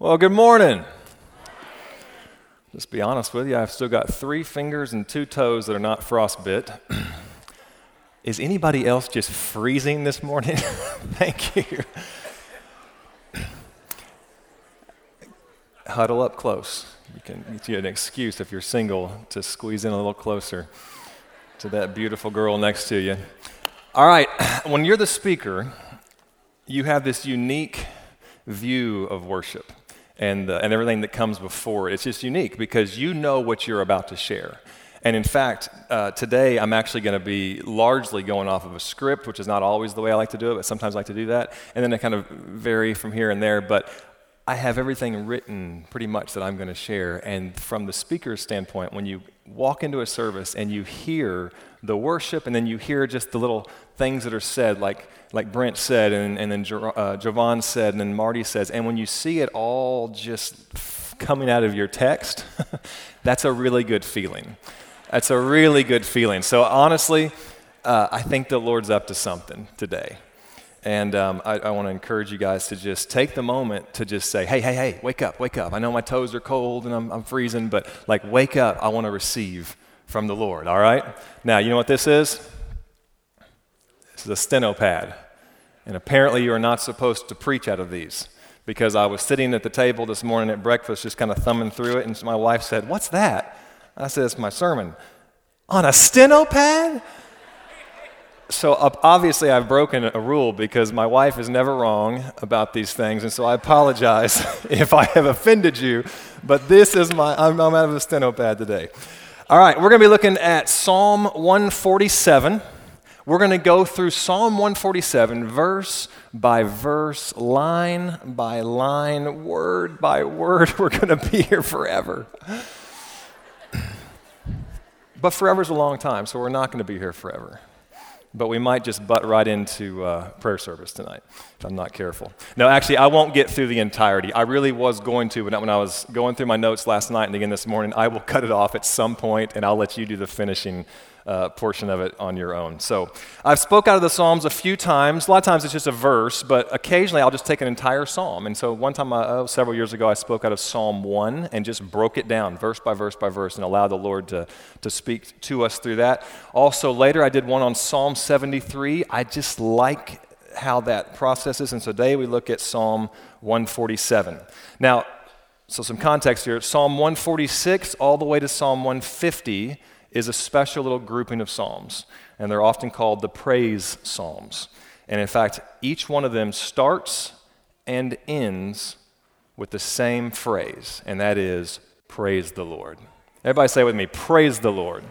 Well, good morning. Just be honest with you, I've still got three fingers and two toes that are not frostbit. Is anybody else just freezing this morning? Thank you. Huddle up close. You can get you an excuse if you're single to squeeze in a little closer to that beautiful girl next to you. All right, when you're the speaker, you have this unique view of worship and, uh, and everything that comes before it. It's just unique because you know what you're about to share. And in fact, uh, today I'm actually going to be largely going off of a script, which is not always the way I like to do it, but sometimes I like to do that. And then I kind of vary from here and there. But I have everything written pretty much that I'm going to share. And from the speaker's standpoint, when you walk into a service and you hear the worship and then you hear just the little things that are said, like, like Brent said, and, and then uh, Jovan said, and then Marty says, and when you see it all just coming out of your text, that's a really good feeling. That's a really good feeling. So honestly, uh, I think the Lord's up to something today. And um, I, I want to encourage you guys to just take the moment to just say, hey, hey, hey, wake up, wake up. I know my toes are cold and I'm, I'm freezing, but like, wake up. I want to receive from the Lord, all right? Now, you know what this is? This is a steno pad. And apparently, you are not supposed to preach out of these because I was sitting at the table this morning at breakfast just kind of thumbing through it, and my wife said, What's that? I said, It's my sermon. On a steno pad? So obviously I've broken a rule because my wife is never wrong about these things, and so I apologize if I have offended you. But this is my I'm, I'm out of a steno pad today. All right, we're going to be looking at Psalm 147. We're going to go through Psalm 147, verse by verse, line by line, word by word. We're going to be here forever. But forever is a long time, so we're not going to be here forever but we might just butt right into uh, prayer service tonight if I'm not careful. No, actually, I won't get through the entirety. I really was going to, but when I was going through my notes last night and again this morning, I will cut it off at some point and I'll let you do the finishing uh, portion of it on your own. So I've spoke out of the Psalms a few times. A lot of times it's just a verse, but occasionally I'll just take an entire psalm. And so one time, uh, several years ago, I spoke out of Psalm 1 and just broke it down verse by verse by verse and allowed the Lord to, to speak to us through that. Also, later I did one on Psalm 73. I just like how that processes. And so today we look at Psalm 147. Now, so some context here Psalm 146 all the way to Psalm 150 is a special little grouping of psalms, and they're often called the praise psalms. And in fact, each one of them starts and ends with the same phrase, and that is, Praise the Lord. Everybody say it with me, Praise the Lord.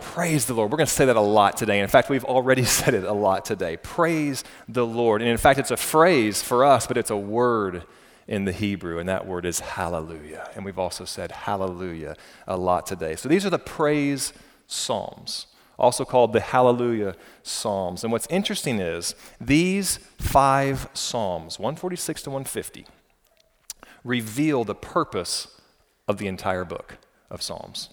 Praise the Lord. We're going to say that a lot today. In fact, we've already said it a lot today. Praise the Lord. And in fact, it's a phrase for us, but it's a word in the Hebrew, and that word is hallelujah. And we've also said hallelujah a lot today. So these are the praise psalms, also called the hallelujah psalms. And what's interesting is these five psalms, 146 to 150, reveal the purpose of the entire book of Psalms.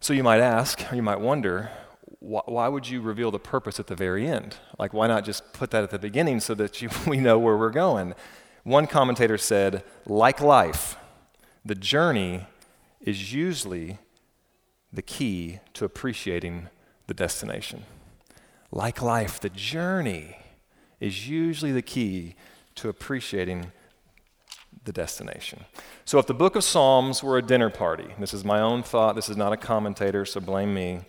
So you might ask, or you might wonder, why would you reveal the purpose at the very end? Like, why not just put that at the beginning so that you, we know where we're going? One commentator said, like life, the journey is usually the key to appreciating the destination. Like life, the journey is usually the key to appreciating the destination. So, if the book of Psalms were a dinner party, this is my own thought, this is not a commentator, so blame me.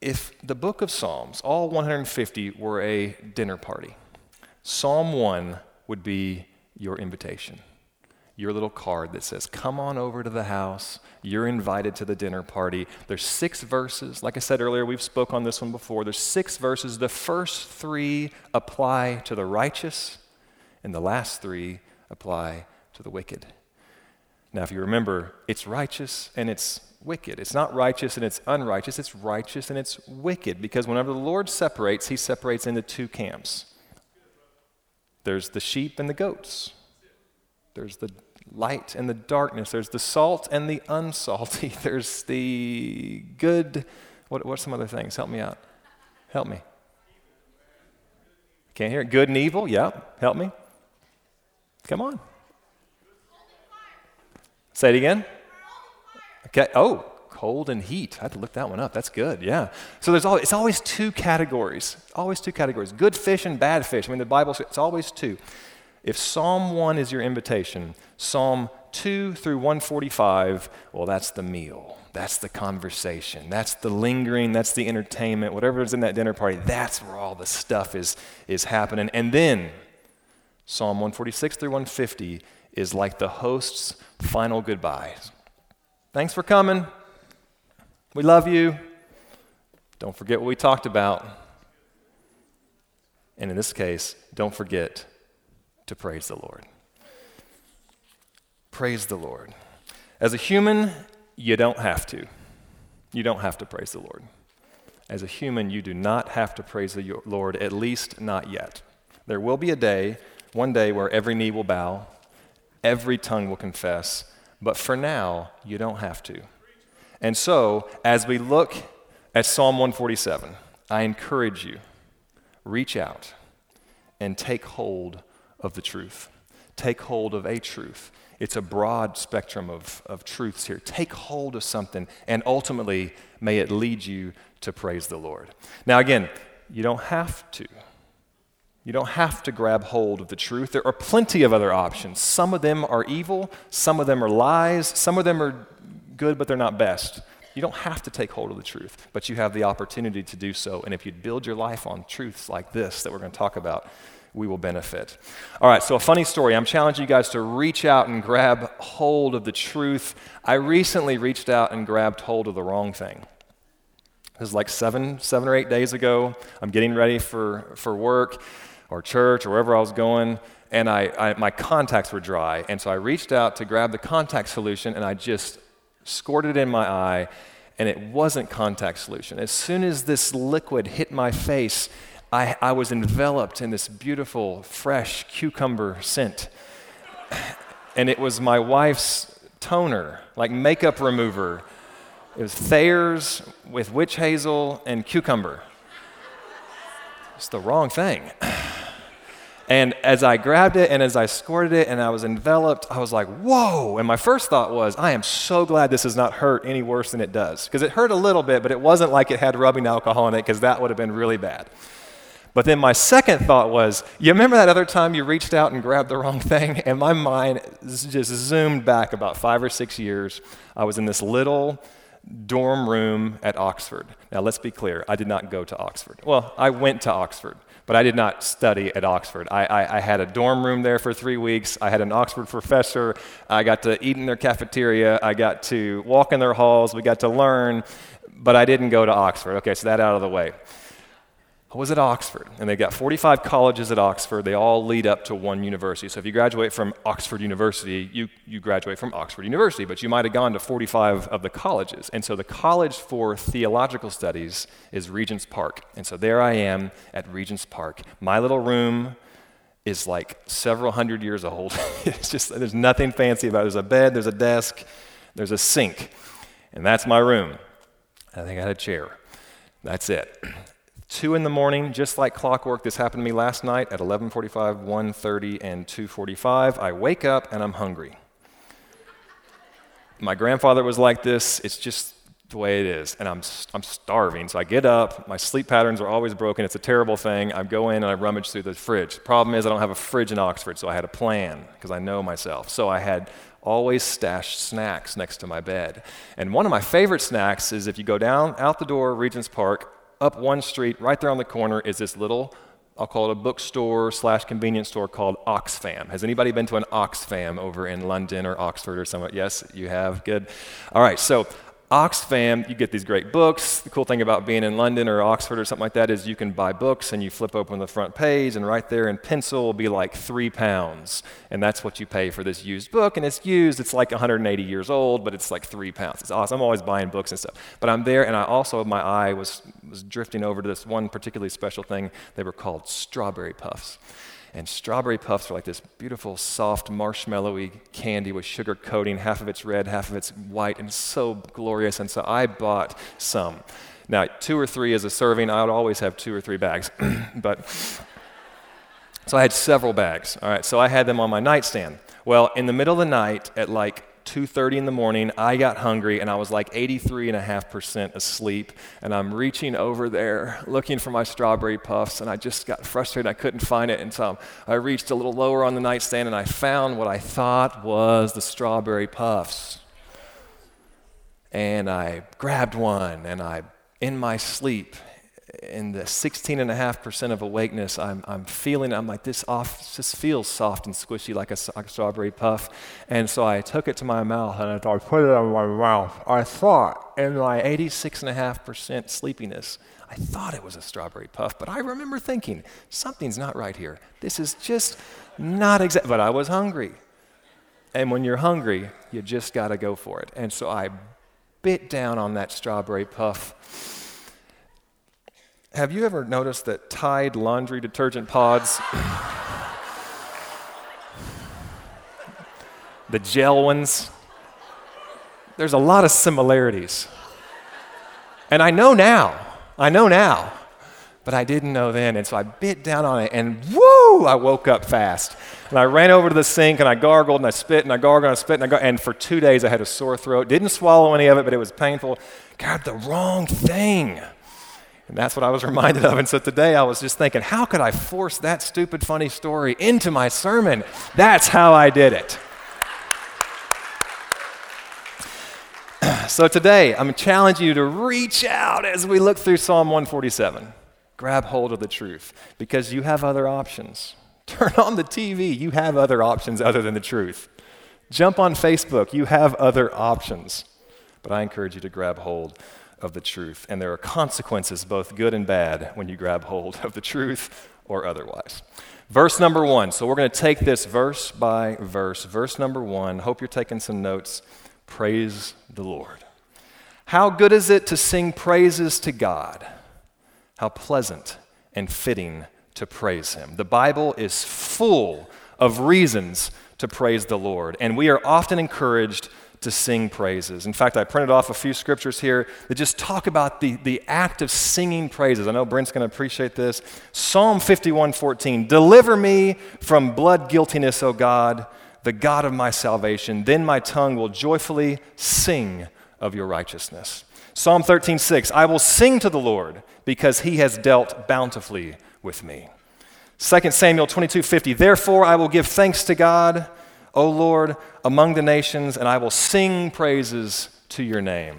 If the book of Psalms, all 150, were a dinner party, Psalm 1 would be your invitation, your little card that says, Come on over to the house. You're invited to the dinner party. There's six verses. Like I said earlier, we've spoke on this one before. There's six verses. The first three apply to the righteous, and the last three apply to the wicked. Now, if you remember, it's righteous and it's wicked. It's not righteous and it's unrighteous, it's righteous and it's wicked because whenever the Lord separates, he separates into two camps. There's the sheep and the goats. There's the light and the darkness. There's the salt and the unsalty. There's the good. What, what's some other things? Help me out. Help me. Can't hear it. Good and evil. Yeah. Help me. Come on. Say it again. Okay. Oh, cold and heat. I had to look that one up. That's good. Yeah. So there's always, it's always two categories. Always two categories. Good fish and bad fish. I mean, the Bible it's always two. If Psalm 1 is your invitation, Psalm 2 through 145, well, that's the meal. That's the conversation. That's the lingering. That's the entertainment. Whatever is in that dinner party, that's where all the stuff is, is happening. And then Psalm 146 through 150 is like the host's final goodbyes. Thanks for coming. We love you. Don't forget what we talked about. And in this case, don't forget to praise the Lord. Praise the Lord. As a human, you don't have to. You don't have to praise the Lord. As a human, you do not have to praise the Lord, at least not yet. There will be a day, one day, where every knee will bow, every tongue will confess, but for now, you don't have to. And so, as we look at Psalm 147, I encourage you reach out and take hold of the truth. Take hold of a truth. It's a broad spectrum of, of truths here. Take hold of something, and ultimately, may it lead you to praise the Lord. Now, again, you don't have to. You don't have to grab hold of the truth. There are plenty of other options. Some of them are evil, some of them are lies, some of them are good, but they're not best. You don't have to take hold of the truth, but you have the opportunity to do so. And if you build your life on truths like this that we're going to talk about, we will benefit. All right, so a funny story. I'm challenging you guys to reach out and grab hold of the truth. I recently reached out and grabbed hold of the wrong thing. This is like seven, seven or eight days ago. I'm getting ready for, for work or church or wherever I was going, and I, I, my contacts were dry. And so I reached out to grab the contact solution, and I just squirted it in my eye, and it wasn't contact solution. As soon as this liquid hit my face, I, I was enveloped in this beautiful, fresh cucumber scent. And it was my wife's toner, like makeup remover. It was Thayer's with witch hazel and cucumber. It's the wrong thing. And as I grabbed it and as I squirted it and I was enveloped, I was like, whoa. And my first thought was, I am so glad this has not hurt any worse than it does. Because it hurt a little bit, but it wasn't like it had rubbing alcohol in it, because that would have been really bad. But then my second thought was, you remember that other time you reached out and grabbed the wrong thing? And my mind just zoomed back about five or six years. I was in this little dorm room at Oxford. Now, let's be clear, I did not go to Oxford. Well, I went to Oxford, but I did not study at Oxford. I, I, I, had a dorm room there for three weeks. I had an Oxford professor. I got to eat in their cafeteria. I got to walk in their halls. We got to learn, but I didn't go to Oxford. Okay, so that out of the way. I was at Oxford, and they've got 45 colleges at Oxford. They all lead up to one university. So if you graduate from Oxford University, you, you graduate from Oxford University, but you might have gone to 45 of the colleges. And so the College for Theological Studies is Regent's Park. And so there I am at Regent's Park. My little room is like several hundred years old. it's just, there's nothing fancy about it. There's a bed, there's a desk, there's a sink, and that's my room. I think I had a chair. That's it. 2 in the morning, just like clockwork. This happened to me last night at 11:45, 1:30, and 2:45. I wake up and I'm hungry. My grandfather was like this. It's just the way it is, and I'm I'm starving. So I get up. My sleep patterns are always broken. It's a terrible thing. I go in and I rummage through the fridge. Problem is, I don't have a fridge in Oxford, so I had a plan because I know myself. So I had always stashed snacks next to my bed. And one of my favorite snacks is if you go down out the door, Regent's Park, up one street, right there on the corner, is this little, I'll call it a bookstore slash convenience store called Oxfam. Has anybody been to an Oxfam over in London or Oxford or somewhere? Yes, you have. Good. All right, so Oxfam, you get these great books. The cool thing about being in London or Oxford or something like that is you can buy books and you flip open the front page, and right there in pencil will be like three pounds. And that's what you pay for this used book. And it's used, it's like 180 years old, but it's like three pounds. It's awesome. I'm always buying books and stuff. But I'm there, and I also, my eye was, was drifting over to this one particularly special thing. They were called strawberry puffs. And strawberry puffs are like this beautiful, soft, marshmallowy candy with sugar coating. Half of it's red, half of it's white, and so glorious. And so I bought some. Now, two or three is a serving. I would always have two or three bags. but so I had several bags. All right, so I had them on my nightstand. Well, in the middle of the night at like 2:30 in the morning. I got hungry and I was like 83.5% asleep and I'm reaching over there looking for my strawberry puffs and I just got frustrated. I couldn't find it and so I reached a little lower on the nightstand and I found what I thought was the strawberry puffs. And I grabbed one and I in my sleep in the 16.5% of awakeness, I'm, I'm feeling, I'm like, this off, just feels soft and squishy like a, like a, strawberry puff. And so I took it to my mouth and I thought, put it in my mouth. I thought, in my 86.5% sleepiness, I thought it was a strawberry puff, but I remember thinking, something's not right here. This is just not exact. But I was hungry. And when you're hungry, you just got to go for it. And so I bit down on that strawberry puff have you ever noticed that Tide laundry detergent pods, the gel ones, there's a lot of similarities. And I know now, I know now, but I didn't know then. And so I bit down on it and whoo, I woke up fast. And I ran over to the sink and I gargled and I spit and I gargled and I spit and I gargled. And for two days I had a sore throat. Didn't swallow any of it, but it was painful. Grabbed the wrong thing. And that's what I was reminded of. And so today I was just thinking, how could I force that stupid, funny story into my sermon? That's how I did it. so today I'm challenging you to reach out as we look through Psalm 147. Grab hold of the truth because you have other options. Turn on the TV, you have other options other than the truth. Jump on Facebook, you have other options. But I encourage you to grab hold of the truth. And there are consequences, both good and bad, when you grab hold of the truth or otherwise. Verse number one. So we're going to take this verse by verse. Verse number one. Hope you're taking some notes. Praise the Lord. How good is it to sing praises to God? How pleasant and fitting to praise Him. The Bible is full of reasons to praise the Lord, and we are often encouraged to sing praises. In fact, I printed off a few scriptures here that just talk about the, the act of singing praises. I know Brent's going to appreciate this. Psalm 51 14. Deliver me from blood guiltiness, O God, the God of my salvation. Then my tongue will joyfully sing of your righteousness. Psalm 13 6. I will sing to the Lord because he has dealt bountifully with me. 2 Samuel 22 50. Therefore, I will give thanks to God O Lord, among the nations, and I will sing praises to your name.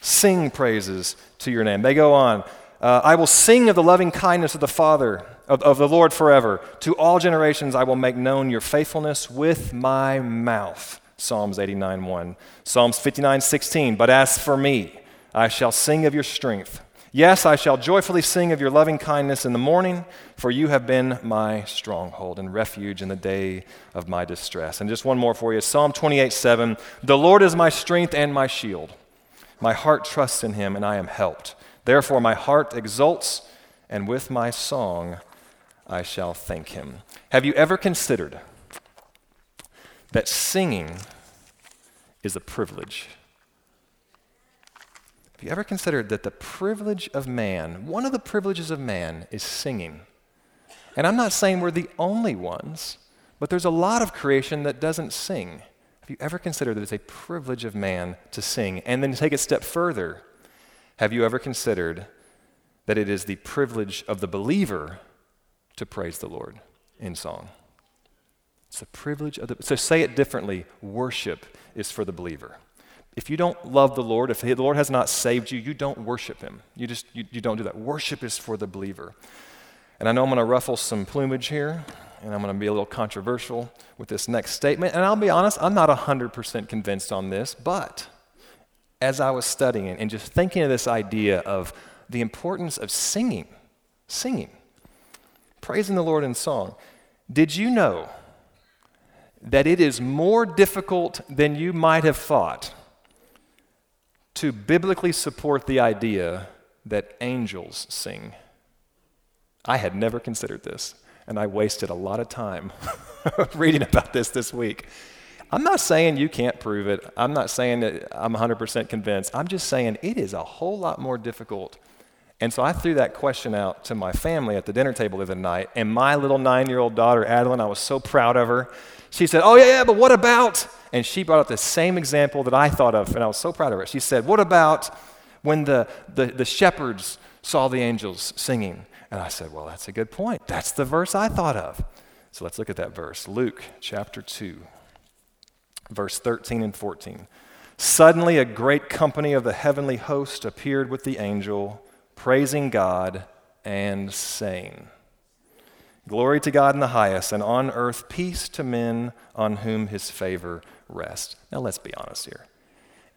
Sing praises to your name. They go on. Uh, I will sing of the loving kindness of the Father, of, of the Lord forever. To all generations I will make known your faithfulness with my mouth. Psalms 89 1. Psalms 59 16. But as for me, I shall sing of your strength. Yes, I shall joyfully sing of your loving kindness in the morning, for you have been my stronghold and refuge in the day of my distress. And just one more for you Psalm 28 7. The Lord is my strength and my shield. My heart trusts in him, and I am helped. Therefore, my heart exults, and with my song I shall thank him. Have you ever considered that singing is a privilege? Have you ever considered that the privilege of man, one of the privileges of man, is singing? And I'm not saying we're the only ones, but there's a lot of creation that doesn't sing. Have you ever considered that it's a privilege of man to sing? And then to take it a step further, have you ever considered that it is the privilege of the believer to praise the Lord in song? It's the privilege of the. So say it differently worship is for the believer if you don't love the Lord, if the Lord has not saved you, you don't worship him. You just you, you don't do that. Worship is for the believer. And I know I'm going to ruffle some plumage here, and I'm going to be a little controversial with this next statement. And I'll be honest, I'm not 100% convinced on this, but as I was studying and just thinking of this idea of the importance of singing, singing, praising the Lord in song, did you know that it is more difficult than you might have thought to biblically support the idea that angels sing. I had never considered this, and I wasted a lot of time reading about this this week. I'm not saying you can't prove it. I'm not saying that I'm 100% convinced. I'm just saying it is a whole lot more difficult. And so I threw that question out to my family at the dinner table the other night, and my little nine year old daughter, Adeline, I was so proud of her. She said, Oh, yeah, yeah, but what about and she brought up the same example that I thought of, and I was so proud of her. She said, What about when the, the, the shepherds saw the angels singing? And I said, Well, that's a good point. That's the verse I thought of. So let's look at that verse Luke chapter 2, verse 13 and 14. Suddenly, a great company of the heavenly host appeared with the angel, praising God and saying, Glory to God in the highest, and on earth peace to men on whom his favor rests. Now, let's be honest here.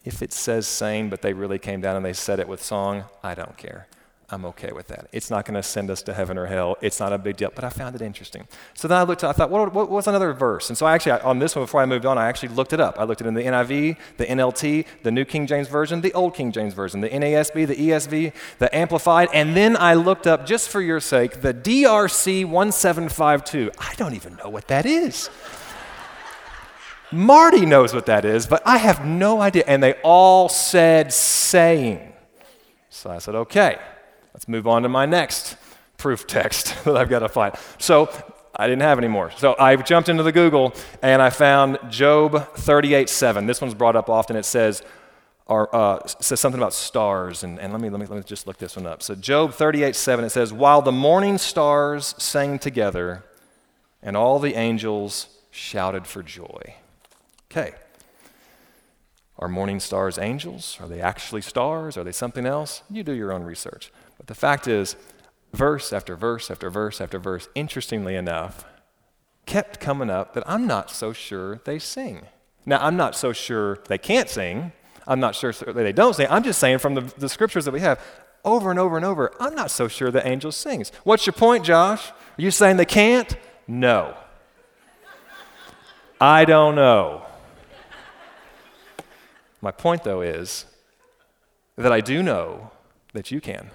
If it says saying, but they really came down and they said it with song, I don't care. I'm okay with that. It's not going to send us to heaven or hell. It's not a big deal, but I found it interesting. So then I looked, I thought, what, what was another verse? And so I actually, on this one, before I moved on, I actually looked it up. I looked it in the NIV, the NLT, the New King James Version, the Old King James Version, the NASB, the ESV, the Amplified, and then I looked up, just for your sake, the DRC 1752. I don't even know what that is. Marty knows what that is, but I have no idea. And they all said saying. So I said, okay. Let's move on to my next proof text that I've got to find. So I didn't have any more. So I jumped into the Google and I found Job 38 7. This one's brought up often. It says, uh, says something about stars. And, and let, me, let, me, let me just look this one up. So, Job 38 7, it says, While the morning stars sang together, and all the angels shouted for joy. Okay. Are morning stars angels? Are they actually stars? Are they something else? You do your own research. But the fact is, verse after verse after verse after verse, interestingly enough, kept coming up that I'm not so sure they sing. Now, I'm not so sure they can't sing. I'm not sure they don't sing. I'm just saying from the, the scriptures that we have, over and over and over, I'm not so sure the angel sings. What's your point, Josh? Are you saying they can't? No. I don't know. My point, though, is that I do know that you can.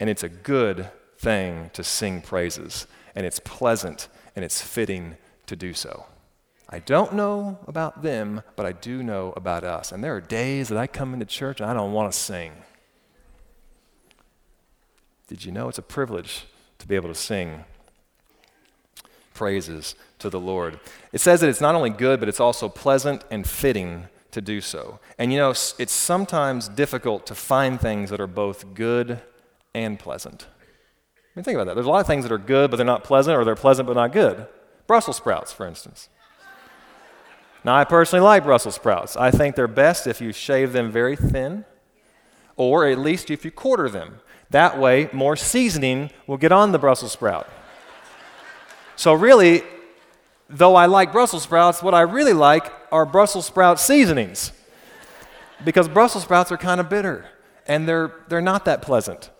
And it's a good thing to sing praises, and it's pleasant and it's fitting to do so. I don't know about them, but I do know about us. And there are days that I come into church and I don't want to sing. Did you know it's a privilege to be able to sing praises to the Lord? It says that it's not only good, but it's also pleasant and fitting to do so. And you know, it's sometimes difficult to find things that are both good and pleasant. I mean, think about that. There's a lot of things that are good, but they're not pleasant, or they're pleasant, but not good. Brussels sprouts, for instance. Now, I personally like Brussels sprouts. I think they're best if you shave them very thin, or at least if you quarter them. That way, more seasoning will get on the Brussels sprout. So, really, though I like Brussels sprouts, what I really like are Brussels sprout seasonings. Because Brussels sprouts are kind of bitter, and they're, they're not that pleasant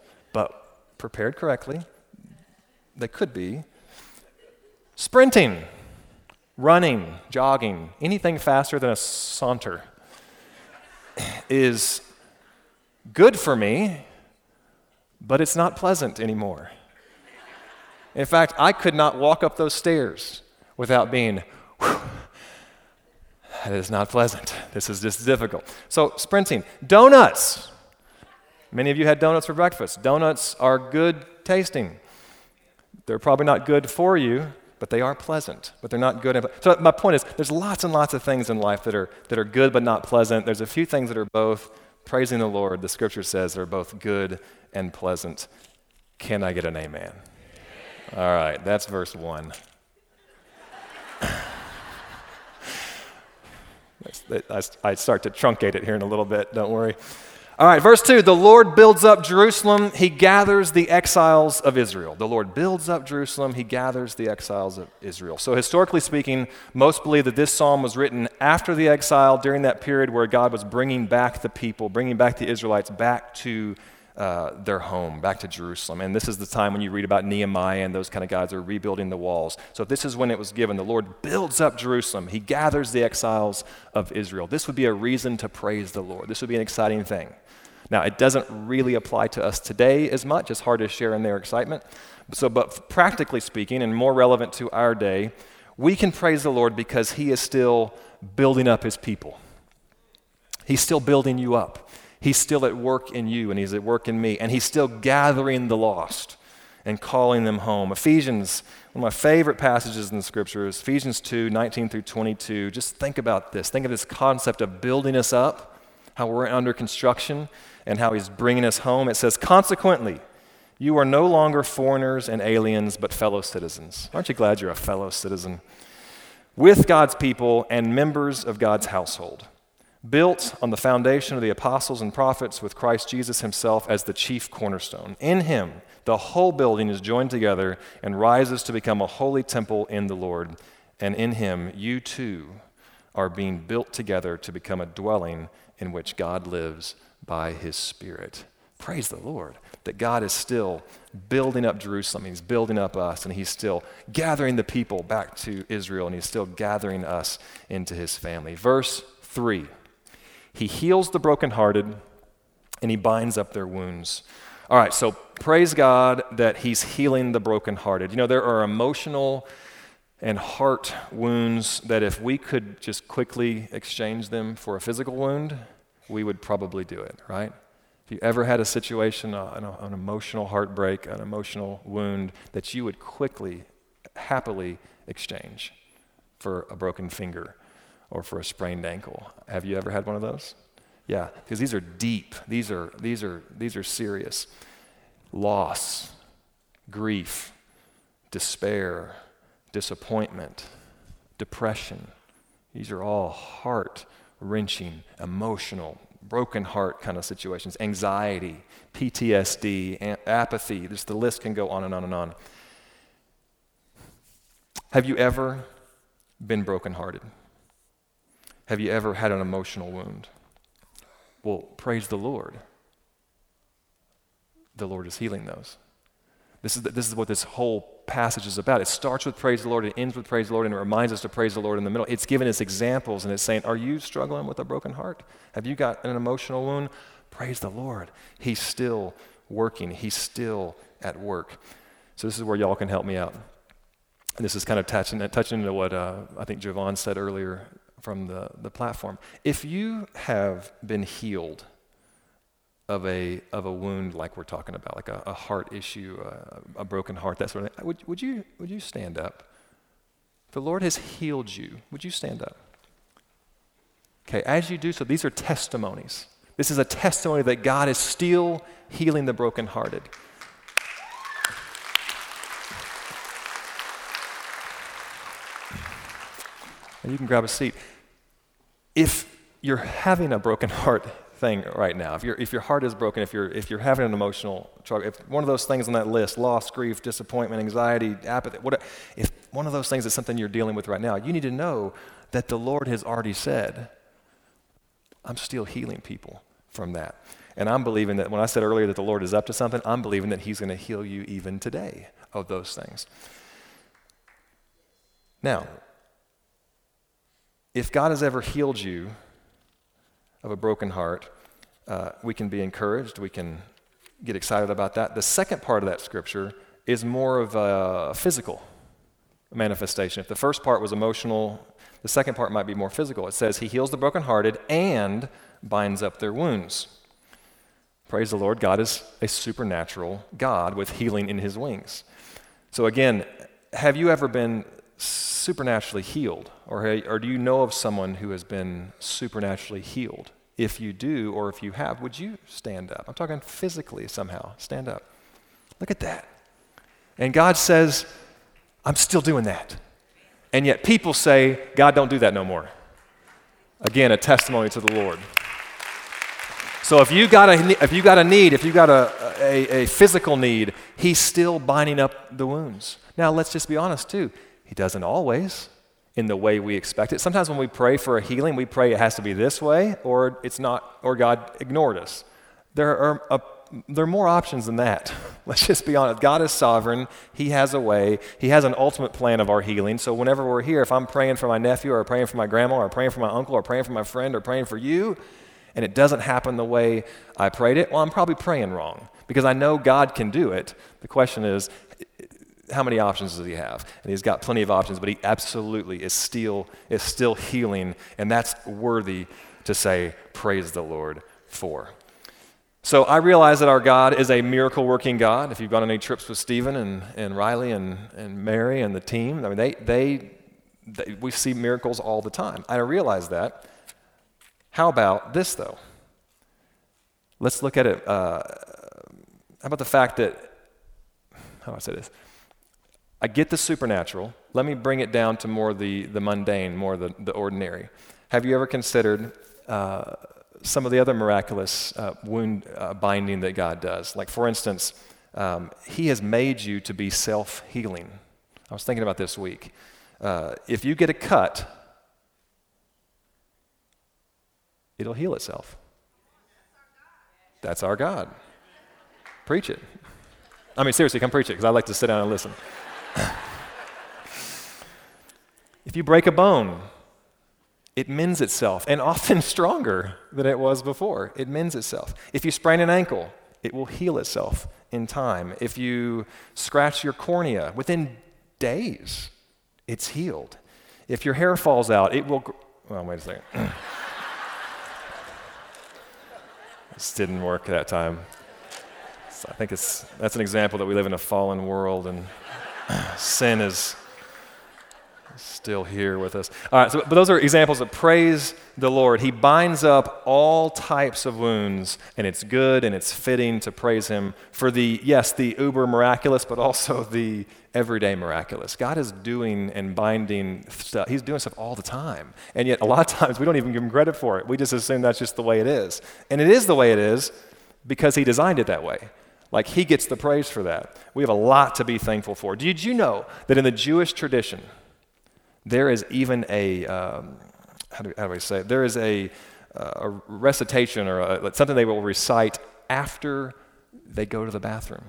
prepared correctly, they could be. Sprinting, running, jogging, anything faster than a saunter is good for me, but it's not pleasant anymore. In fact, I could not walk up those stairs without being, that is not pleasant. This is just difficult. So, sprinting. Donuts. Many of you had donuts for breakfast. Donuts are good tasting. They're probably not good for you, but they are pleasant. But they're not good. So my point is, there's lots and lots of things in life that are that are good but not pleasant. There's a few things that are both praising the Lord. The Scripture says they're both good and pleasant. Can I get an amen? All right, that's verse one. I start to truncate it here in a little bit. Don't worry. All right, verse 2 The Lord builds up Jerusalem, he gathers the exiles of Israel. The Lord builds up Jerusalem, he gathers the exiles of Israel. So, historically speaking, most believe that this psalm was written after the exile, during that period where God was bringing back the people, bringing back the Israelites back to uh, their home, back to Jerusalem. And this is the time when you read about Nehemiah and those kind of guys are rebuilding the walls. So, this is when it was given. The Lord builds up Jerusalem, He gathers the exiles of Israel. This would be a reason to praise the Lord. This would be an exciting thing. Now, it doesn't really apply to us today as much. It's hard to share in their excitement. So, but practically speaking, and more relevant to our day, we can praise the Lord because He is still building up His people. He's still building you up. He's still at work in you, and He's at work in me, and He's still gathering the lost. and calling them home. Ephesians, one of my favorite passages in the scriptures, Ephesians 2 19 through 22. Just think about this. Think of this concept of building us up, how we're under construction, and how he's bringing us home. It says, Consequently, you are no longer foreigners and aliens, but fellow citizens. Aren't you glad you're a fellow citizen? With God's people and members of God's household built on the foundation of the apostles and prophets with Christ Jesus himself as the chief cornerstone. In him, the whole building is joined together and rises to become a holy temple in the Lord. And in him, you too are being built together to become a dwelling in which God lives by his Spirit. Praise the Lord that God is still building up Jerusalem. He's building up us, and He's still gathering the people back to Israel, and He's still gathering us into His family. Verse 3 he heals the brokenhearted and he binds up their wounds. All right, so praise God that he's healing the brokenhearted. You know, there are emotional and heart wounds that if we could just quickly exchange them for a physical wound, we would probably do it, right? If you ever had a situation, uh, an, an emotional heartbreak, an emotional wound that you would quickly, happily exchange for a broken finger or for a sprained ankle. Have you ever had one of those? Yeah, because these are deep. These are, these are, these are serious. Loss, grief, despair, disappointment, depression. These are all heart wrenching, emotional, broken heart kind of situations. Anxiety, PTSD, apathy. Just the list can go on and on and on. Have you ever been brokenhearted? Have you ever had an emotional wound? Well, praise the Lord. The Lord is healing those. This is, the, this is what this whole passage is about. It starts with praise the Lord, it ends with praise the Lord, and it reminds us to praise the Lord in the middle. It's giving us examples, and it's saying, Are you struggling with a broken heart? Have you got an emotional wound? Praise the Lord. He's still working, He's still at work. So, this is where y'all can help me out. And this is kind of touching, touching into what uh, I think Javon said earlier from the, the platform. If you have been healed of a, of a wound like we're talking about, like a, a heart issue, a, a, broken heart, that sort of thing, would, would, you, would you stand up? The Lord has healed you. Would you stand up? Okay, as you do so, these are testimonies. This is a testimony that God is still healing the brokenhearted. And you can grab a seat. If you're having a broken heart thing right now, if, if your heart is broken, if you're, if you're having an emotional struggle, if one of those things on that list, loss, grief, disappointment, anxiety, apathy, whatever, if one of those things is something you're dealing with right now, you need to know that the Lord has already said, I'm still healing people from that. And I'm believing that when I said earlier that the Lord is up to something, I'm believing that He's going to heal you even today of those things. Now, if God has ever healed you of a broken heart, uh, we can be encouraged. We can get excited about that. The second part of that scripture is more of a physical manifestation. If the first part was emotional, the second part might be more physical. It says, He heals the brokenhearted and binds up their wounds. Praise the Lord, God is a supernatural God with healing in His wings. So, again, have you ever been supernaturally healed? Or, or do you know of someone who has been supernaturally healed? If you do, or if you have, would you stand up? I'm talking physically somehow. Stand up. Look at that. And God says, I'm still doing that. And yet people say, God, don't do that no more. Again, a testimony to the Lord. So if you got a, if you got a need, if you got a, a, a physical need, He's still binding up the wounds. Now, let's just be honest, too. He doesn't always in the way we expect it. Sometimes when we pray for a healing, we pray it has to be this way or it's not or God ignored us. There are a, there are more options than that. Let's just be honest. God is sovereign. He has a way. He has an ultimate plan of our healing. So whenever we're here, if I'm praying for my nephew or praying for my grandma or praying for my uncle or praying for my friend or praying for you, and it doesn't happen the way I prayed it, well, I'm probably praying wrong because I know God can do it. The question is, how many options does he have? And he's got plenty of options, but he absolutely is still, is still healing, and that's worthy to say, Praise the Lord for. So I realize that our God is a miracle working God. If you've gone on any trips with Stephen and, and Riley and, and Mary and the team, I mean, they, they, they, we see miracles all the time. I realize that. How about this, though? Let's look at it. Uh, how about the fact that, how do I say this? I get the supernatural. Let me bring it down to more the, the mundane, more the, the ordinary. Have you ever considered uh, some of the other miraculous uh, wound uh, binding that God does? Like, for instance, um, He has made you to be self healing. I was thinking about this week. Uh, if you get a cut, it'll heal itself. That's our God. Preach it. I mean, seriously, come preach it because I like to sit down and listen. if you break a bone, it mends itself, and often stronger than it was before. It mends itself. If you sprain an ankle, it will heal itself in time. If you scratch your cornea, within days, it's healed. If your hair falls out, it will. Gr- well, wait a second. this didn't work that time. So I think it's, that's an example that we live in a fallen world and sin is still here with us. All right, so, but those are examples of praise the Lord. He binds up all types of wounds, and it's good and it's fitting to praise Him for the, yes, the uber miraculous, but also the everyday miraculous. God is doing and binding stuff. He's doing stuff all the time. And yet, a lot of times, we don't even give Him credit for it. We just assume that's just the way it is. And it is the way it is because He designed it that way. Like he gets the praise for that. We have a lot to be thankful for. Did you know that in the Jewish tradition, there is even a, um, how, do, how do I say it? There is a, uh, a recitation or a, something they will recite after they go to the bathroom.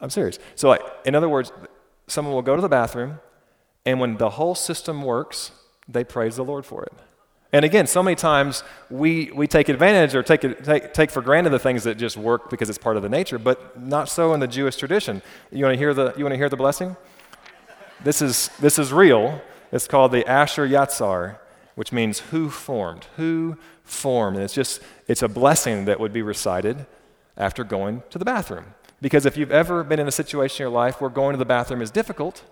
I'm serious. So, like, in other words, someone will go to the bathroom, and when the whole system works, they praise the Lord for it. And again, so many times we, we take advantage or take, take, take for granted the things that just work because it's part of the nature, but not so in the Jewish tradition. You want to hear the, you want to hear the blessing? This is, this is real. It's called the Asher Yatzar, which means who formed. Who formed. And it's just, it's a blessing that would be recited after going to the bathroom. Because if you've ever been in a situation in your life where going to the bathroom is difficult,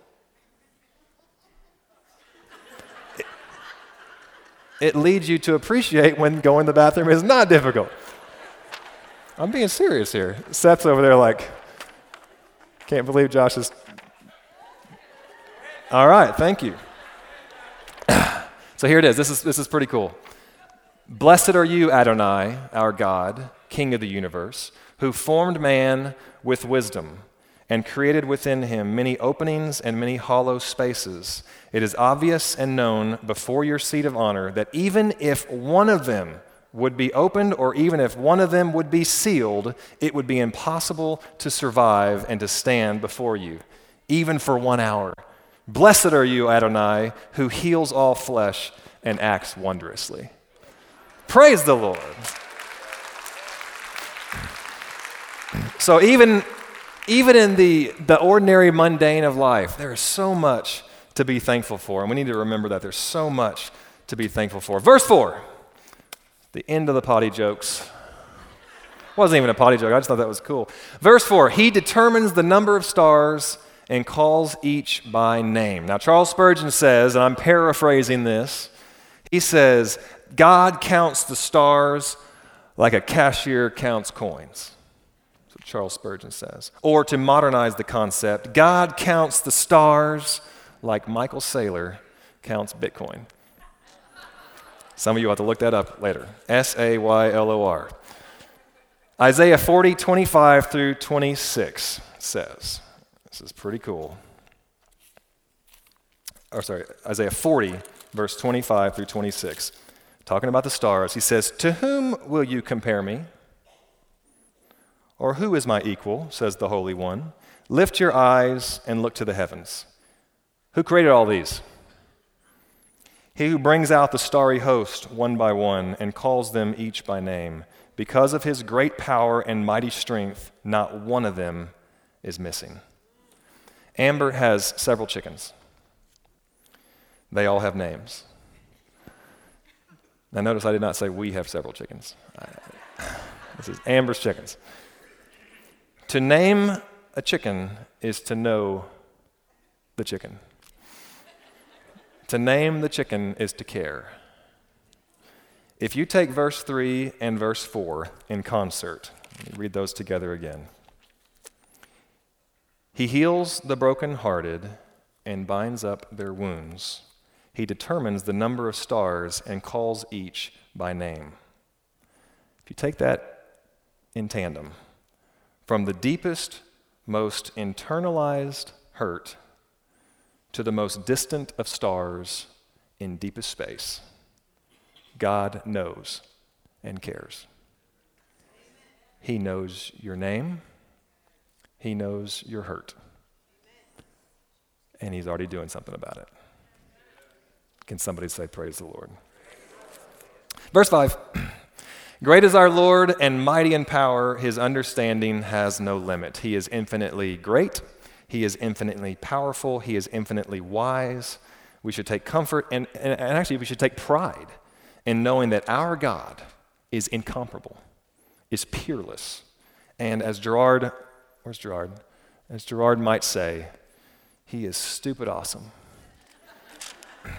it leads you to appreciate when going to the bathroom is not difficult. I'm being serious here. Seth's over there like, can't believe Josh is. All right, thank you. so here it is. This is, this is pretty cool. Blessed are you, Adonai, our God, King of the universe, who formed man with wisdom and created within him many openings and many hollow spaces. It is obvious and known before your seat of honor that even if one of them would be opened, or even if one of them would be sealed, it would be impossible to survive and to stand before you, even for one hour. Blessed are you, Adonai, who heals all flesh and acts wondrously. Praise the Lord. So, even even in the, the ordinary mundane of life, there is so much to be thankful for. And we need to remember that there's so much to be thankful for. Verse 4, the end of the potty jokes. Wasn't even a potty joke, I just thought that was cool. Verse 4, he determines the number of stars and calls each by name. Now, Charles Spurgeon says, and I'm paraphrasing this, he says, God counts the stars like a cashier counts coins. Charles Spurgeon says. Or to modernize the concept, God counts the stars like Michael Saylor counts Bitcoin. Some of you have to look that up later. S A Y L O R. Isaiah 40, 25 through 26 says, this is pretty cool. Or sorry, Isaiah 40, verse 25 through 26. Talking about the stars, he says, To whom will you compare me? Or who is my equal, says the Holy One? Lift your eyes and look to the heavens. Who created all these? He who brings out the starry host one by one and calls them each by name. Because of his great power and mighty strength, not one of them is missing. Amber has several chickens. They all have names. Now, notice I did not say we have several chickens. This is Amber's chickens. To name a chicken is to know the chicken. To name the chicken is to care. If you take verse 3 and verse 4 in concert, read those together again. He heals the brokenhearted and binds up their wounds. He determines the number of stars and calls each by name. If you take that in tandem, from the deepest, most internalized hurt to the most distant of stars in deepest space, God knows and cares. He knows your name. He knows your hurt. And He's already doing something about it. Can somebody say, Praise the Lord? Verse 5 Great is our Lord and mighty in power. His understanding has no limit. He is infinitely great. He is infinitely powerful. He is infinitely wise. We should take comfort and, and, and actually, we should take pride in knowing that our God is incomparable, is peerless. And as Gerard, where's Gerard? As Gerard might say, he is stupid awesome.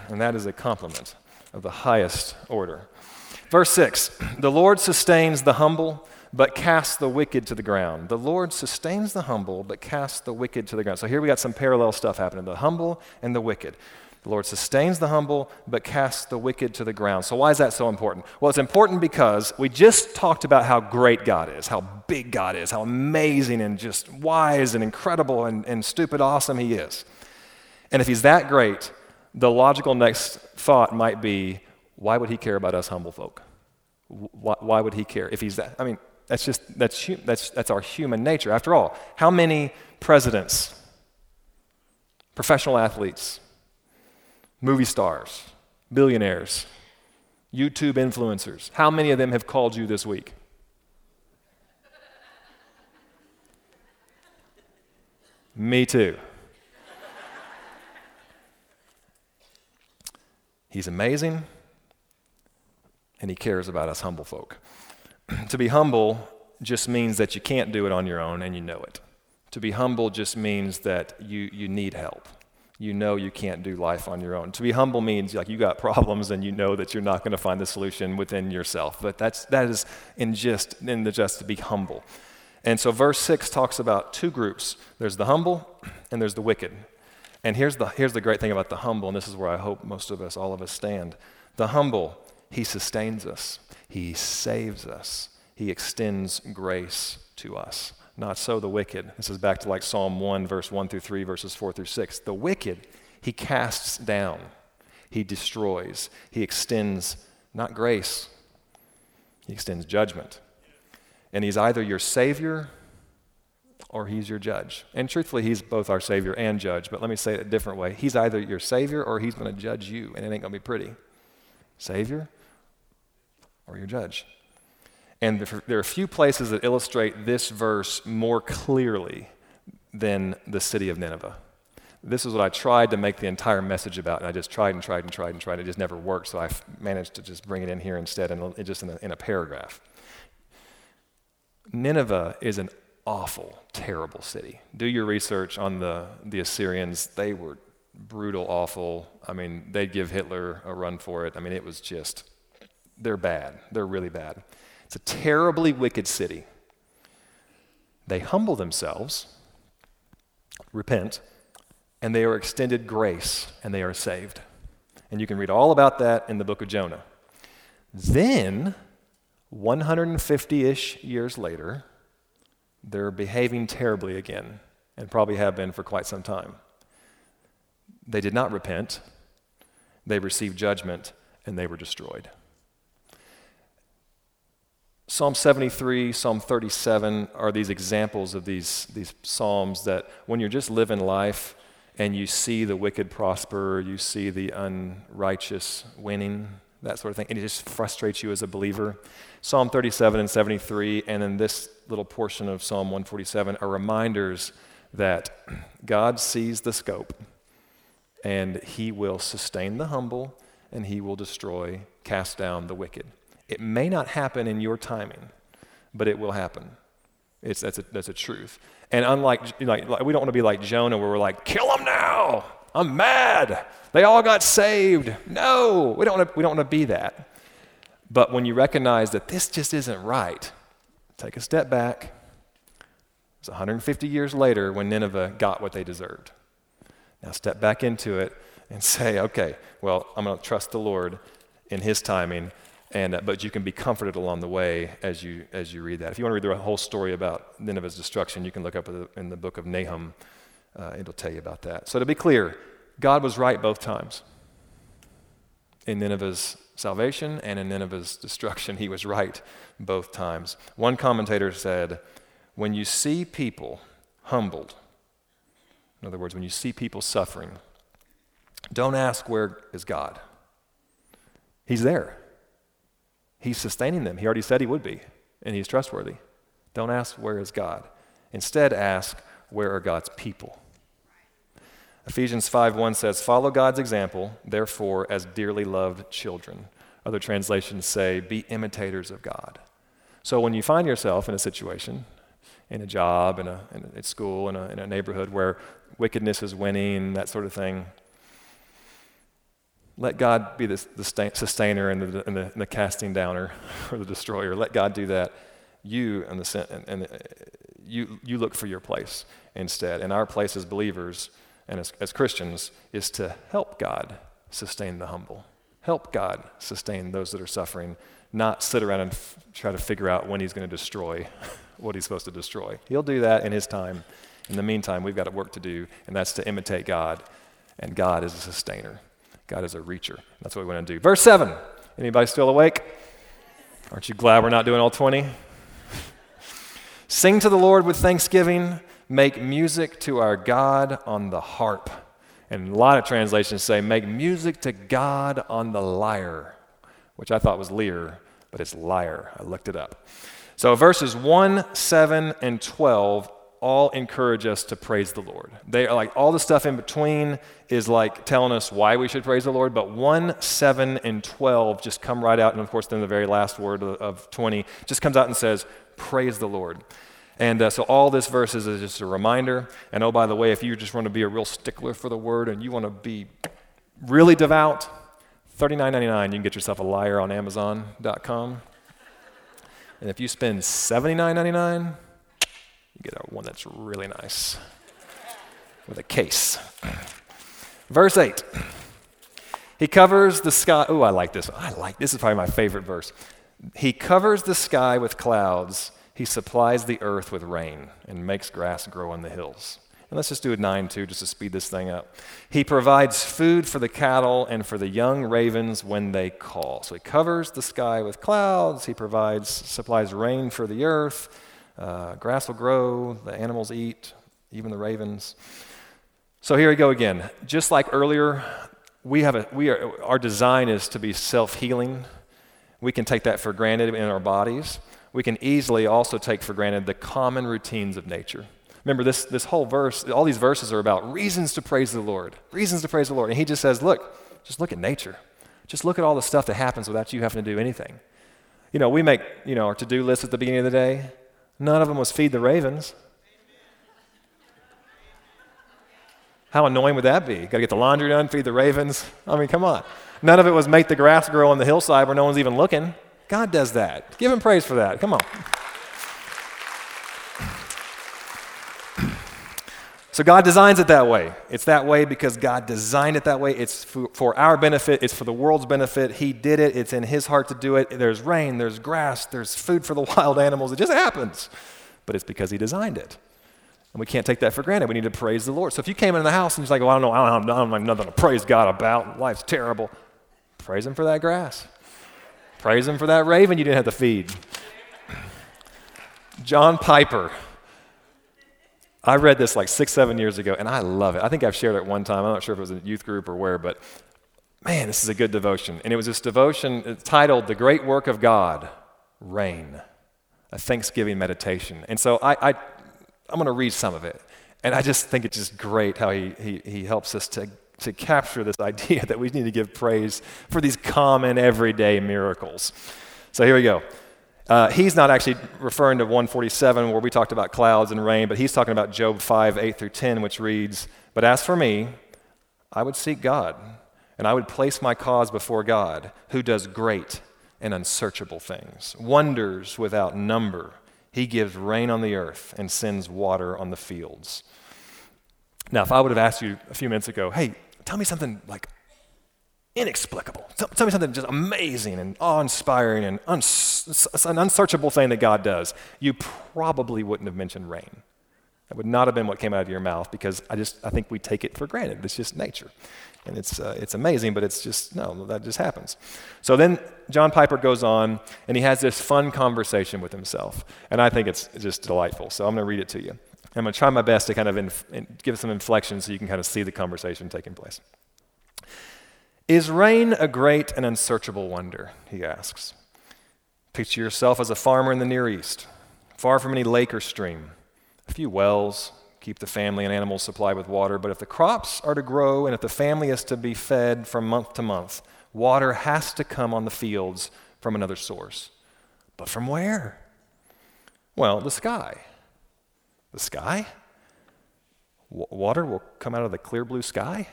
And that is a compliment of the highest order. Verse 6 The Lord sustains the humble, but casts the wicked to the ground. The Lord sustains the humble, but casts the wicked to the ground. So here we got some parallel stuff happening the humble and the wicked. The Lord sustains the humble, but casts the wicked to the ground. So, why is that so important? Well, it's important because we just talked about how great God is, how big God is, how amazing and just wise and incredible and, and stupid awesome He is. And if He's that great, the logical next thought might be why would He care about us humble folk? Why, why would He care? If He's that, I mean, that's just, that's, that's, that's our human nature. After all, how many presidents, professional athletes, movie stars, billionaires, YouTube influencers. How many of them have called you this week? Me too. He's amazing, and he cares about us humble folk. to be humble just means that you can't do it on your own and you know it. To be humble just means that you, you need help you know you can't do life on your own. To be humble means like you got problems and you know that you're not going to find the solution within yourself. But that's that is in just in the just to be humble. And so verse 6 talks about two groups. There's the humble and there's the wicked. And here's the here's the great thing about the humble and this is where I hope most of us all of us stand. The humble, he sustains us. He saves us. He extends grace to us. Not so the wicked. This is back to like Psalm 1, verse 1 through 3, verses 4 through 6. The wicked, he casts down, he destroys, he extends not grace, he extends judgment. And he's either your Savior or he's your judge. And truthfully, he's both our Savior and judge, but let me say it a different way. He's either your Savior or he's going to judge you, and it ain't going to be pretty. Savior or your judge. And there are a few places that illustrate this verse more clearly than the city of Nineveh. This is what I tried to make the entire message about, and I just tried and tried and tried and tried. It just never worked, so I managed to just bring it in here instead, and just in a, in a paragraph. Nineveh is an awful, terrible city. Do your research on the, the Assyrians. They were brutal, awful. I mean, they'd give Hitler a run for it. I mean, it was just, they're bad. They're really bad. It's a terribly wicked city. They humble themselves, repent, and they are extended grace and they are saved. And you can read all about that in the book of Jonah. Then, 150 ish years later, they're behaving terribly again, and probably have been for quite some time. They did not repent, they received judgment, and they were destroyed. Psalm 73, Psalm 37 are these examples of these, these psalms that when you're just living life and you see the wicked prosper, you see the unrighteous winning, that sort of thing, and it just frustrates you as a believer. Psalm 37 and 73, and then this little portion of Psalm 147 are reminders that God sees the scope and he will sustain the humble and he will destroy, cast down the wicked. It may not happen in your timing, but it will happen. It's, that's, a, that's a truth. And unlike, like, we don't want to be like Jonah where we're like, kill them now. I'm mad. They all got saved. No, we don't want to, we don't want to be that. But when you recognize that this just isn't right, take a step back. It's 150 years later when Nineveh got what they deserved. Now step back into it and say, okay, well, I'm going to trust the Lord in His timing. And, uh, but you can be comforted along the way as you, as you read that. If you want to read the whole story about Nineveh's destruction, you can look up in the book of Nahum. Uh, it'll tell you about that. So to be clear, God was right both times. In Nineveh's salvation and in Nineveh's destruction, he was right both times. One commentator said, When you see people humbled, in other words, when you see people suffering, don't ask, Where is God? He's there. He's sustaining them. He already said he would be, and he's trustworthy. Don't ask, Where is God? Instead, ask, Where are God's people? Ephesians 5:1 says, "Follow God's example, therefore, as dearly loved children." Other translations say, "Be imitators of God." So when you find yourself in a situation, in a job, in a, in a school, in a, in a neighborhood where wickedness is winning, that sort of thing, let God be the, the sustainer and the, and, the, and the, casting downer or the destroyer. Let God do that. You and the and, and uh, you you look for your place instead. And our place as believers and as, as Christians is to help God sustain the humble, help God sustain those that are suffering, not sit around and f- try to figure out when He's going to destroy what He's supposed to destroy. He'll do that in His time. In the meantime, we've got a work to do, and that's to imitate God, and God is a sustainer. God is a reacher. That's what we want to do. Verse 7. Anybody still awake? Aren't you glad we're not doing all 20? Sing to the Lord with thanksgiving make music to our God on the harp. And a lot of translations say, make music to God on the lyre, which I thought was lyre, but it's lyre. I looked it up. So verses 1, 7, and 12 all encourage us to praise the Lord. They are like all the stuff in between is like telling us why we should praise the Lord, but 1, 7, and 12 just come right out. And of course, then the very last word of 20 just comes out and says, Praise the Lord. And uh, so all this verse is just a reminder. And oh, by the way, if you just want to be a real stickler for the word and you want to be really devout, $39.99, you can get yourself a lyre on Amazon.com. And if you spend $79.99, you get a one that's really nice with a case. Verse 8. He covers the sky. Oh, I like this. I like this is probably my favorite verse. He covers the sky with clouds he supplies the earth with rain and makes grass grow on the hills. And let's just do a 9 2 just to speed this thing up. He provides food for the cattle and for the young ravens when they call. So he covers the sky with clouds. He provides, supplies rain for the earth. Uh, grass will grow, the animals eat, even the ravens. So here we go again. Just like earlier, we have a, we are, our design is to be self healing. We can take that for granted in our bodies we can easily also take for granted the common routines of nature. Remember, this, this whole verse, all these verses are about reasons to praise the Lord, reasons to praise the Lord. And he just says, look, just look at nature. Just look at all the stuff that happens without you having to do anything. You know, we make, you know, our to-do list at the beginning of the day. None of them was feed the ravens. How annoying would that be? Got to get the laundry done, feed the ravens. I mean, come on. None of it was make the grass grow on the hillside where no one's even looking. God does that. Give him praise for that. Come on. So God designs it that way. It's that way because God designed it that way. It's for our benefit, it's for the world's benefit. He did it, it's in His heart to do it. There's rain, there's grass, there's food for the wild animals. It just happens. But it's because He designed it. And we can't take that for granted. We need to praise the Lord. So if you came into the house and you're like, well, I don't know, I don't, I don't have nothing to praise God about, life's terrible, praise Him for that grass. Praise him for that raven you didn't have to feed. John Piper. I read this like six, seven years ago, and I love it. I think I've shared it one time. I'm not sure if it was a youth group or where, but man, this is a good devotion. And it was this devotion uh, titled The Great Work of God Rain, a Thanksgiving meditation. And so I, I, I'm going to read some of it. And I just think it's just great how he, he, he helps us to to capture this idea that we need to give praise for these common, everyday miracles. So here we go. Uh, he's not actually referring to 147 where we talked about clouds and rain, but he's talking about Job 5, 8 through 10, which reads, But as for me, I would seek God, and I would place my cause before God, who does great and unsearchable things, wonders without number. He gives rain on the earth and sends water on the fields. Now, if I would have asked you a few minutes ago, hey, tell me something like inexplicable. Tell, me something just amazing and awe inspiring and uns- an unsearchable thing that God does. You probably wouldn't have mentioned rain. That would not have been what came out of your mouth because I just I think we take it for granted. It's just nature, and it's uh, it's amazing, but it's just no, that just happens. So then John Piper goes on and he has this fun conversation with himself, and I think it's just delightful. So I'm going to read it to you. I'm going to try my best to kind of inf- give some inflection so you can kind of see the conversation taking place. Is rain a great and unsearchable wonder? He asks. Picture yourself as a farmer in the Near East, far from any lake or stream. A few wells keep the family and animals supplied with water, but if the crops are to grow and if the family is to be fed from month to month, water has to come on the fields from another source. But from where? Well, the sky. The sky? W- water will come out of the clear blue sky?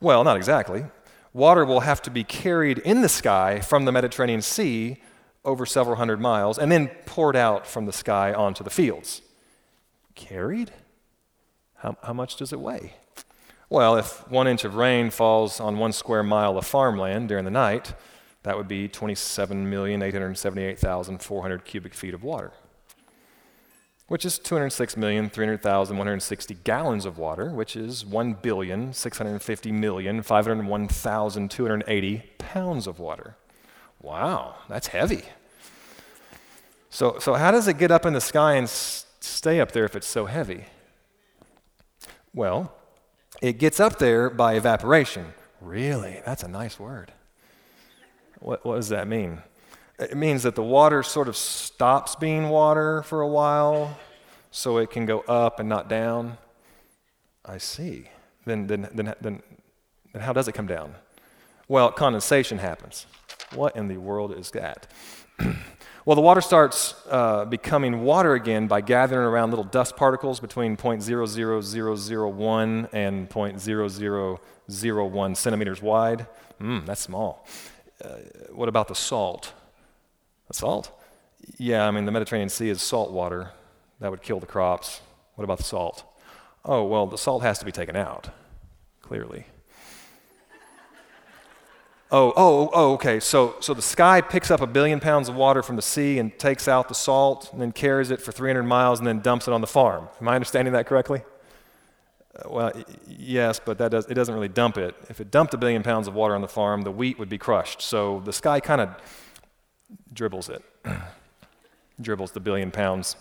Well, not exactly water will have to be carried in the sky from the Mediterranean Sea over several hundred miles and then poured out from the sky onto the fields. Carried? How, how much does it weigh? Well, if one inch of rain falls on one square mile of farmland during the night, that would be 27,878,400 cubic feet of water which is 206,300,160 gallons of water, which is 1,650,501,280 pounds of water. Wow, that's heavy. So, so how does it get up in the sky and s- stay up there if it's so heavy? Well, it gets up there by evaporation. Really? That's a nice word. What, what does that mean? It means that the water sort of stops being water for a while so it can go up and not down. I see. Then, then, then, then, then how does it come down? Well, condensation happens. What in the world is that? well, the water starts uh, becoming water again by gathering around little dust particles between 0.00001 and 0.0001 centimeters wide. Mm, that's small. Uh, what about the salt? Salt? Yeah, I mean, the Mediterranean Sea is salt water. That would kill the crops. What about the salt? Oh, well, the salt has to be taken out, clearly. Oh, oh, oh, okay. So, so the sky picks up a billion pounds of water from the sea and takes out the salt and then carries it for 300 miles and then dumps it on the farm. Am I understanding that correctly? Uh, well, yes, but that does, it doesn't really dump it. If it dumped a billion pounds of water on the farm, the wheat would be crushed. So the sky kind of dribbles it, dribbles the billion pounds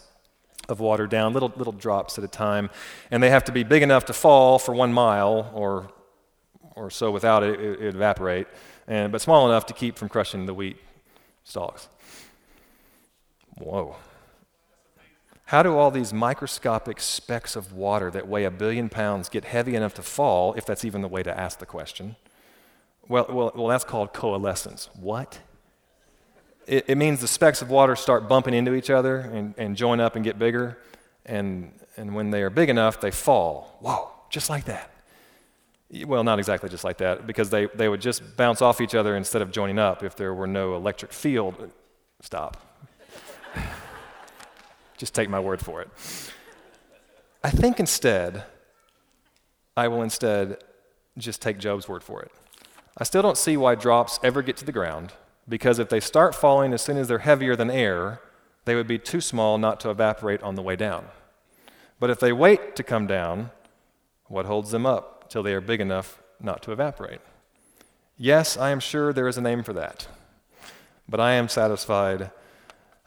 of water down, little, little drops at a time. And they have to be big enough to fall for one mile or, or so without it, it, it evaporate, and, but small enough to keep from crushing the wheat stalks. Whoa. How do all these microscopic specks of water that weigh a billion pounds get heavy enough to fall, if that's even the way to ask the question? Well, well, well that's called coalescence. What? It, it, means the specks of water start bumping into each other and, and join up and get bigger. And, and when they are big enough, they fall. Whoa, just like that. Well, not exactly just like that, because they, they would just bounce off each other instead of joining up if there were no electric field. Stop. just take my word for it. I think instead, I will instead just take Job's word for it. I still don't see why drops ever get to the ground because if they start falling as soon as they're heavier than air, they would be too small not to evaporate on the way down. But if they wait to come down, what holds them up till they are big enough not to evaporate? Yes, I am sure there is a name for that. But I am satisfied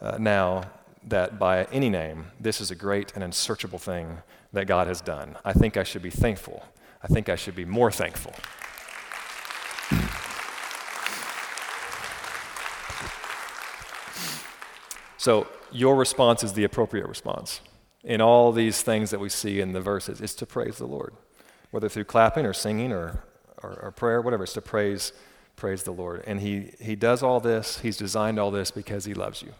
uh, now that by any name, this is a great and unsearchable thing that God has done. I think I should be thankful. I think I should be more thankful. So your response is the appropriate response. In all these things that we see in the verses, is to praise the Lord. Whether through clapping or singing or, or, or prayer, whatever, it's to praise, praise the Lord. And he, he does all this, he's designed all this because he loves you.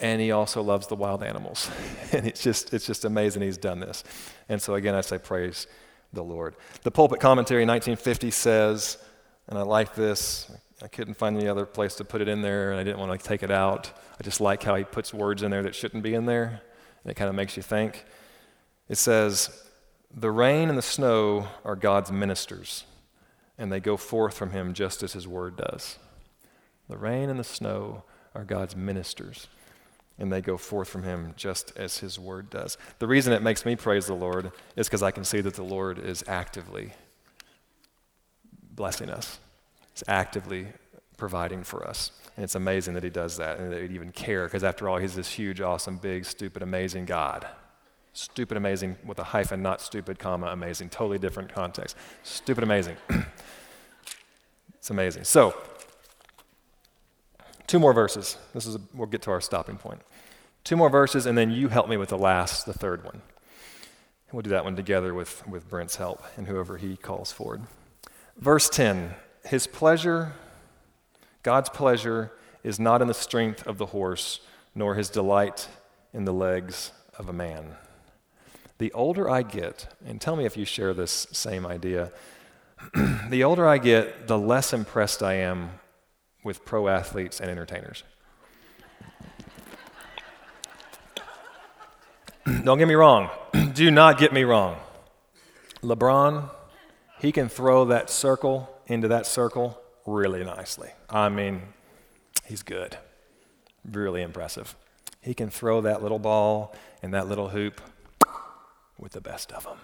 and he also loves the wild animals. and it's just, it's just amazing he's done this. And so, again, I say praise the Lord. The pulpit commentary in 1950 says, and I like this, I couldn't find any other place to put it in there, and I didn't want to take it out. I just like how he puts words in there that shouldn't be in there. And it kind of makes you think. It says, The rain and the snow are God's ministers, and they go forth from him just as his word does. The rain and the snow are God's ministers, and they go forth from him just as his word does. The reason it makes me praise the Lord is because I can see that the Lord is actively blessing us. He's actively providing for us. And it's amazing that he does that and that he'd even care, because after all, he's this huge, awesome, big, stupid, amazing God. Stupid, amazing with a hyphen, not stupid, comma, amazing. Totally different context. Stupid, amazing. it's amazing. So, two more verses. This is a, we'll get to our stopping point. Two more verses, and then you help me with the last, the third one. And We'll do that one together with, with Brent's help and whoever he calls forward. Verse 10 His pleasure, God's pleasure, is not in the strength of the horse, nor his delight in the legs of a man. The older I get, and tell me if you share this same idea, the older I get, the less impressed I am with pro athletes and entertainers. Don't get me wrong. Do not get me wrong. LeBron he can throw that circle into that circle really nicely. I mean, he's good. Really impressive. He can throw that little ball and that little hoop with the best of them.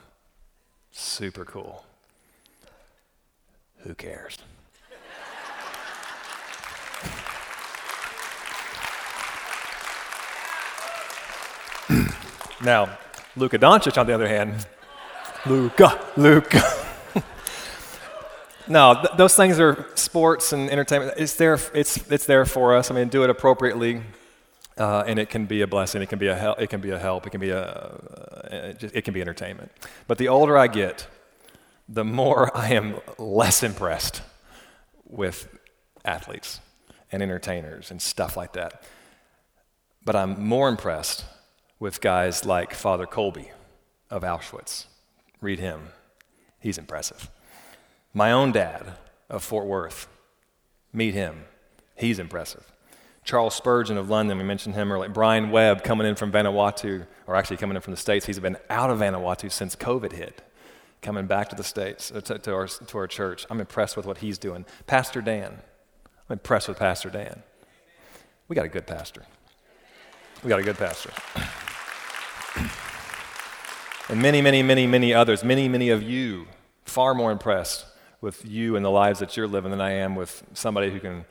Super cool. Who cares? now, Luka Doncic, on the other hand, Luka, Luka. No, th- those things are sports and entertainment. It's there, it's, it's there for us. I mean, do it appropriately, uh, and it can be a blessing. It can be a help. It can be a help. It can be a, uh, it can be entertainment. But the older I get, the more I am less impressed with athletes and entertainers and stuff like that. But I'm more impressed with guys like Father Kolbe of Auschwitz. Read him. He's impressive. My own dad of Fort Worth, meet him. He's impressive. Charles Spurgeon of London, we mentioned him earlier. Brian Webb coming in from Vanuatu, or actually coming in from the States. He's been out of Vanuatu since COVID hit, coming back to the States, uh, to, to, our, to our church. I'm impressed with what he's doing. Pastor Dan, I'm impressed with Pastor Dan. We got a good pastor. We got a good pastor. and many, many, many, many others, many, many of you, far more impressed with you and the lives that you're living than I am with somebody who can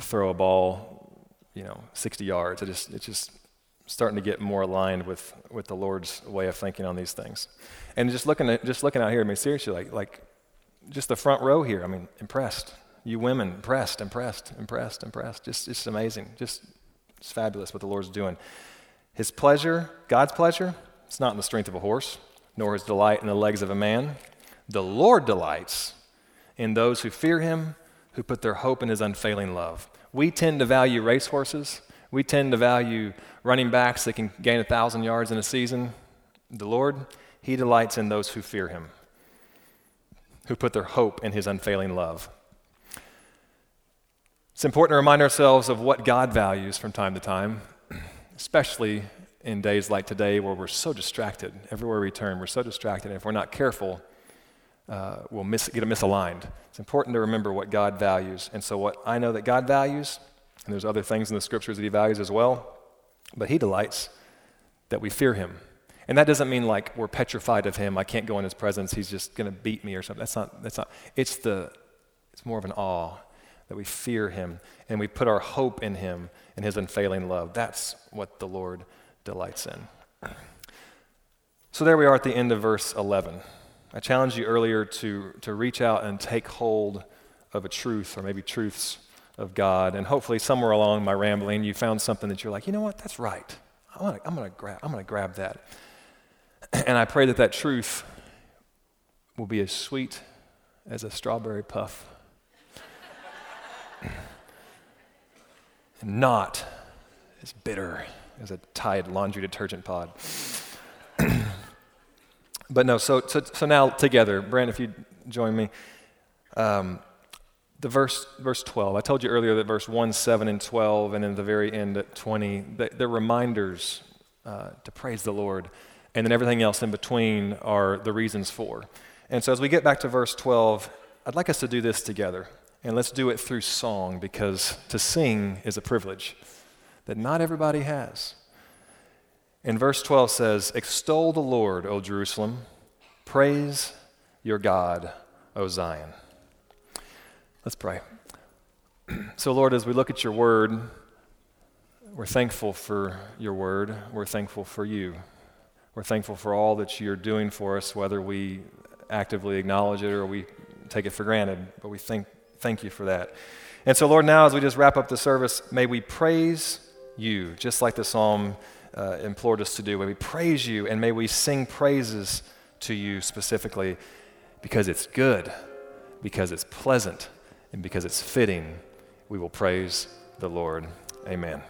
throw a ball, you know, 60 yards. It just, it's just starting to get more aligned with, with the Lord's way of thinking on these things. And just looking at, just looking out here, I mean, seriously, like, like just the front row here, I mean, impressed. You women, impressed, impressed, impressed, impressed. Just, just amazing. Just, it's fabulous what the Lord's doing. His pleasure, God's pleasure, it's not in the strength of a horse, nor his delight in the legs of a man. The Lord delights in those who fear him, who put their hope in his unfailing love. We tend to value racehorses. We tend to value running backs that can gain a thousand yards in a season. The Lord, he delights in those who fear him, who put their hope in his unfailing love. It's important to remind ourselves of what God values from time to time, especially in days like today where we're so distracted. Everywhere we turn, we're so distracted. And if we're not careful, uh, will miss, get misaligned. It's important to remember what God values. And so, what I know that God values, and there's other things in the scriptures that He values as well, but He delights that we fear Him. And that doesn't mean like we're petrified of Him. I can't go in His presence. He's just going to beat me or something. That's not. That's not. It's the. It's more of an awe that we fear Him and we put our hope in Him and His unfailing love. That's what the Lord delights in. So there we are at the end of verse 11. I challenged you earlier to, to reach out and take hold of a truth or maybe truths of God. And hopefully, somewhere along my rambling, you found something that you're like, you know what, that's right. I'm going to I'm gonna grab, I'm gonna grab that. And I pray that that truth will be as sweet as a strawberry puff, and not as bitter as a Tide laundry detergent pod. but no, so, so, so now together, Brent, if you join me. Um, the verse, verse 12. I told you earlier that verse 1, 7, and 12, and then the very end at 20, they're reminders uh, to praise the Lord. And then everything else in between are the reasons for. And so as we get back to verse 12, I'd like us to do this together. And let's do it through song because to sing is a privilege that not everybody has. And verse 12 says, Extol the Lord, O Jerusalem. Praise your God, O Zion. Let's pray. So, Lord, as we look at your word, we're thankful for your word. We're thankful for you. We're thankful for all that you're doing for us, whether we actively acknowledge it or we take it for granted. But we thank, thank you for that. And so, Lord, now as we just wrap up the service, may we praise you, just like the psalm uh, implored us to do. May we praise you and may we sing praises to you specifically because it's good, because it's pleasant, and because it's fitting. We will praise the Lord. Amen.